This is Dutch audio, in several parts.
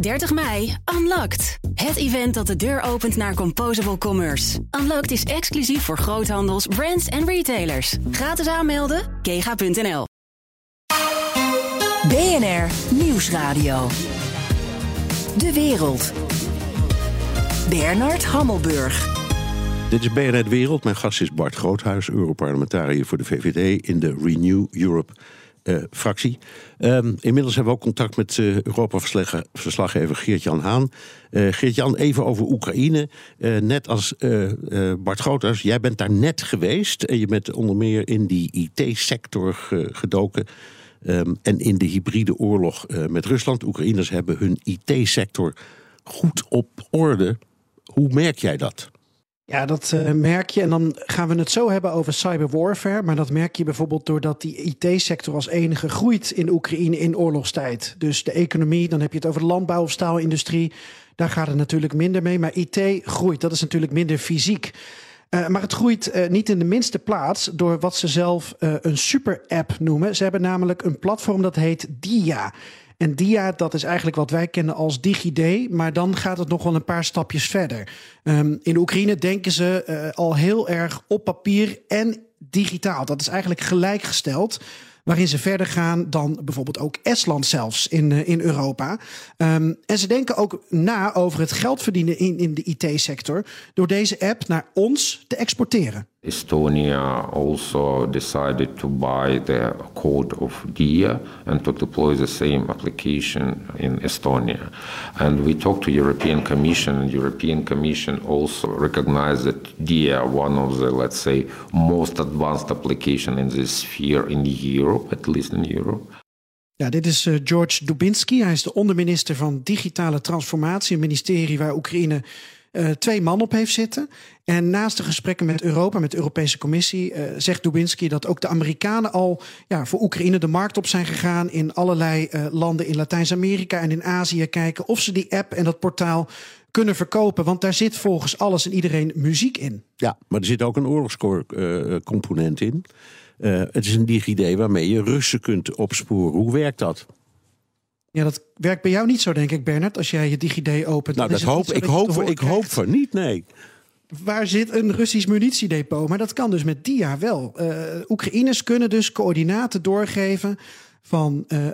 30 mei, Unlocked. Het event dat de deur opent naar Composable Commerce. Unlocked is exclusief voor groothandels, brands en retailers. Gratis aanmelden, kega.nl. BNR Nieuwsradio. De wereld. Bernard Hammelburg. Dit is BNR De Wereld. Mijn gast is Bart Groothuis, Europarlementariër voor de VVD in de Renew Europe fractie. Um, inmiddels hebben we ook contact met uh, Europa-verslaggever Geert-Jan Haan. Uh, Geert-Jan, even over Oekraïne. net als Bart Groothuis, jij bent daar net geweest. En je bent onder meer in die IT-sector gedoken. Um, en in de hybride oorlog met Rusland. Oekraïners hebben hun IT-sector goed op orde. Hoe merk jij dat? Ja, dat uh, merk je. En dan gaan we het zo hebben over cyberwarfare. Maar dat merk je bijvoorbeeld doordat die IT-sector als enige groeit in Oekraïne in oorlogstijd. Dus de economie, dan heb je het over de landbouw of staalindustrie. Daar gaat het natuurlijk minder mee. Maar IT groeit. Dat is natuurlijk minder fysiek. Uh, maar het groeit uh, niet in de minste plaats door wat ze zelf een super-app noemen. Ze hebben namelijk een platform dat heet DIA. En DIA, dat is eigenlijk wat wij kennen als DigiD, maar dan gaat het nog wel een paar stapjes verder. Um, in Oekraïne denken ze uh, al heel erg op papier en digitaal. Dat is eigenlijk gelijkgesteld waarin ze verder gaan dan bijvoorbeeld ook Estland zelfs in, uh, in Europa. Um, en ze denken ook na over het geld verdienen in, in de IT-sector door deze app naar ons te exporteren. Estonia also decided to buy the code of DIA and to deploy the same application in Estonia. And we talked to European Commission and European Commission also recognized that DIA, one of the, let's say, most advanced application in this sphere in Europe, at least in Europe. Ja, dit is uh, George Dubinsky. Hij is de onderminister van Digitale Transformatie, een ministerie waar Oekraïne uh, twee man op heeft zitten. En naast de gesprekken met Europa, met de Europese Commissie, uh, zegt Dubinsky dat ook de Amerikanen al ja, voor Oekraïne de markt op zijn gegaan in allerlei uh, landen in Latijns-Amerika en in Azië kijken of ze die app en dat portaal kunnen verkopen. Want daar zit volgens alles en iedereen muziek in. Ja, maar er zit ook een oorlogscomponent in. het is een DigiD waarmee je Russen kunt opsporen. Hoe werkt dat? Ja, dat werkt bij jou niet zo, denk ik, Bernard, als jij je DigiD opent. Nou, dat hoop, ik, hoop, ik hoop van niet, nee. Waar zit een Russisch munitiedepot? Maar dat kan dus met DIA wel. Uh, Oekraïners kunnen dus coördinaten doorgeven van uh, uh,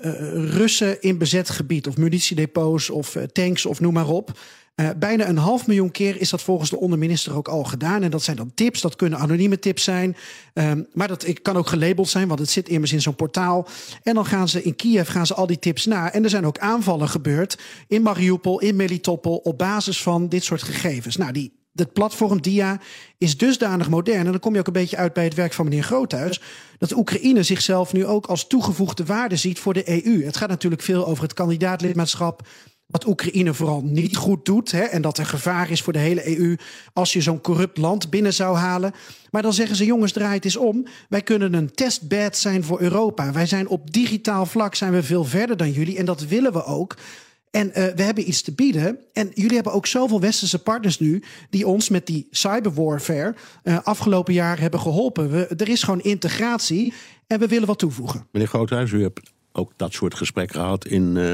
Russen in bezet gebied, of munitiedepots of tanks of noem maar op. Uh, bijna een half miljoen keer is dat volgens de onderminister ook al gedaan. En dat zijn dan tips, dat kunnen anonieme tips zijn. Um, maar dat kan ook gelabeld zijn, want het zit immers in zo'n portaal. En dan gaan ze in Kiev gaan ze al die tips na. En er zijn ook aanvallen gebeurd in Mariupol, in Melitopol... op basis van dit soort gegevens. Nou, die het platform DIA is dusdanig modern. En dan kom je ook een beetje uit bij het werk van meneer Groothuis. Dat Oekraïne zichzelf nu ook als toegevoegde waarde ziet voor de EU. Het gaat natuurlijk veel over het kandidaatlidmaatschap wat Oekraïne vooral niet goed doet. Hè, en dat er gevaar is voor de hele EU als je zo'n corrupt land binnen zou halen. Maar dan zeggen ze: jongens, draai het eens om. Wij kunnen een testbed zijn voor Europa. Wij zijn op digitaal vlak zijn we veel verder dan jullie. En dat willen we ook. En uh, we hebben iets te bieden. En jullie hebben ook zoveel westerse partners nu. die ons met die cyberwarfare. Uh, afgelopen jaar hebben geholpen. We, er is gewoon integratie. En we willen wat toevoegen. Meneer Groothuis, u hebt ook dat soort gesprekken gehad in uh,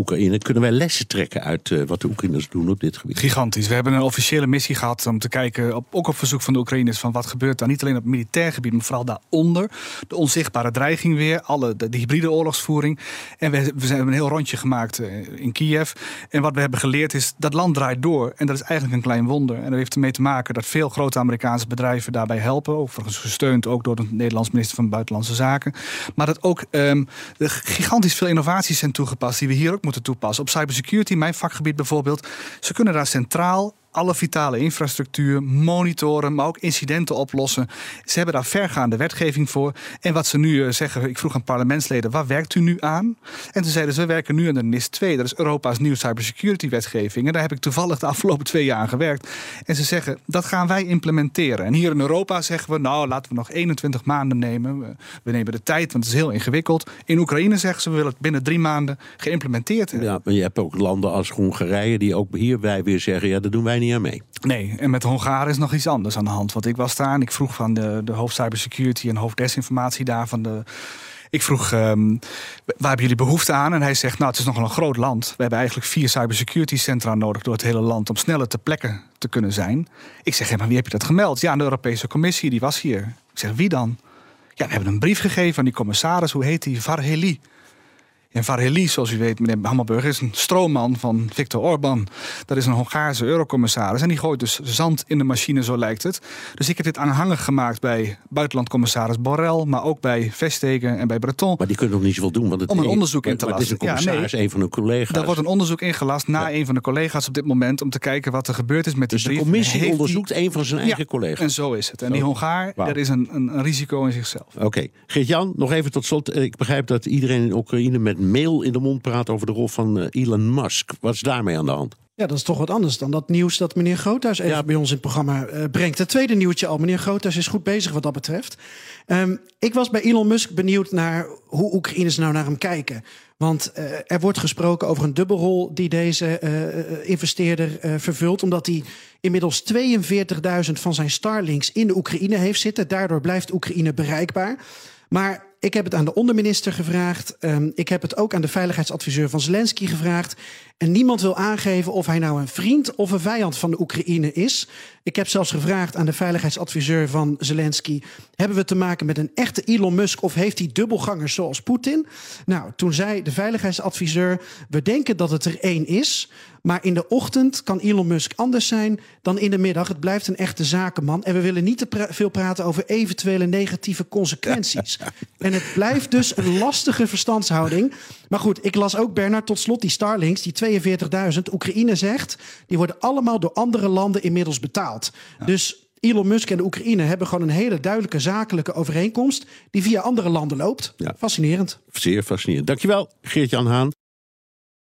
Oekraïne. Kunnen wij lessen trekken uit uh, wat de Oekraïners doen op dit gebied? Gigantisch. We hebben een officiële missie gehad om te kijken, op, ook op verzoek van de Oekraïners, van wat gebeurt daar niet alleen op militair gebied, maar vooral daaronder. De onzichtbare dreiging weer, alle, de, de hybride oorlogsvoering. En we, we hebben een heel rondje gemaakt uh, in Kiev. En wat we hebben geleerd is, dat land draait door. En dat is eigenlijk een klein wonder. En dat heeft ermee te maken dat veel grote Amerikaanse bedrijven daarbij helpen. Overigens gesteund ook door de Nederlandse minister van Buitenlandse Zaken. Maar dat ook um, gigantisch veel innovaties zijn toegepast die we hier ook moeten toepassen. Op cybersecurity, mijn vakgebied bijvoorbeeld. Ze kunnen daar centraal alle vitale infrastructuur monitoren, maar ook incidenten oplossen. Ze hebben daar vergaande wetgeving voor. En wat ze nu eh, zeggen, ik vroeg aan parlementsleden, waar werkt u nu aan? En toen zeiden ze, we werken nu aan de NIS 2. Dat is Europa's nieuwe cybersecurity wetgeving. En daar heb ik toevallig de afgelopen twee jaar aan gewerkt. En ze zeggen, dat gaan wij implementeren. En hier in Europa zeggen we, nou laten we nog 21 maanden nemen. We nemen de tijd, want het is heel ingewikkeld. In Oekraïne zeggen ze, we willen het binnen drie maanden geïmplementeerd hebben. Ja, maar je hebt ook landen als Hongarije die ook hier wij weer zeggen, ja dat doen wij Nee, en met Hongaren is nog iets anders aan de hand. Want ik was daar en ik vroeg van de, de hoofd cybersecurity en hoofd desinformatie daar van de Ik vroeg, ehm, waar hebben jullie behoefte aan? En hij zegt, nou, het is nogal een groot land. We hebben eigenlijk vier cybersecurity centra nodig door het hele land... om sneller te plekken te kunnen zijn. Ik zeg, maar wie heb je dat gemeld? Ja, de Europese Commissie, die was hier. Ik zeg, wie dan? Ja, we hebben een brief gegeven aan die commissaris. Hoe heet die? Varheli. En Varheli, zoals u weet, meneer Hammelburg, is een stroomman van Viktor Orban. Dat is een Hongaarse eurocommissaris. En die gooit dus zand in de machine, zo lijkt het. Dus ik heb dit aanhangig gemaakt bij buitenlandcommissaris Borrell... maar ook bij Vestegen en bij Breton. Maar die kunnen nog niet zoveel doen. Want het Om een onderzoek in te lassen. Het is een commissaris, Ja, nee. een van hun collega's. Daar wordt een onderzoek ingelast na een van de collega's op dit moment... om te kijken wat er gebeurd is met die dus de commissie Heeft die- onderzoekt een van zijn eigen Ja, collega's. En zo is het. En die. Hongaar, dat is een, een, een risico in zichzelf. Oké, Geert-Jan, nog even tot slot. Ik begrijp dat iedereen in Oekraïne met mail in de mond praat over de rol van eh, Elon Musk. Wat is daarmee aan de hand? Ja, dat is toch wat anders dan dat nieuws dat meneer Groothuis even Ja. bij ons in het programma eh, brengt. Het tweede nieuwtje al. Meneer Groothuis is goed bezig wat dat betreft. Ehm, ik was bij Elon Musk benieuwd naar hoe Oekraïners nou naar hem kijken. Want eh, er wordt gesproken over een dubbelrol die deze investeerder vervult. Omdat hij inmiddels 42.000 van zijn Starlinks in de Oekraïne heeft zitten. Daardoor blijft Oekraïne bereikbaar. Maar ik heb het aan de onderminister gevraagd. Ehm, ik heb het ook aan de veiligheidsadviseur van Zelensky gevraagd. En niemand wil aangeven of hij nou een vriend of een vijand van de Oekraïne is. Ik heb zelfs gevraagd aan de veiligheidsadviseur van Zelensky: hebben we te maken met een echte Elon Musk of heeft hij dubbelgangers zoals Poetin? Nou, toen zei de veiligheidsadviseur: we denken dat het er één is. Maar in de ochtend kan Elon Musk anders zijn dan in de middag. Het blijft een echte zakenman. En we willen niet te pra- veel praten over eventuele negatieve consequenties. en het blijft dus een lastige verstandshouding. Maar goed, ik las ook Bernard tot slot die Starlinks, die 42.000. Oekraïne zegt, die worden allemaal door andere landen inmiddels betaald. Dus Elon Musk en de Oekraïne hebben gewoon een hele duidelijke zakelijke overeenkomst die via andere landen loopt. Ja. Fascinerend. Zeer fascinerend. Dankjewel, Geert-Jan Haan.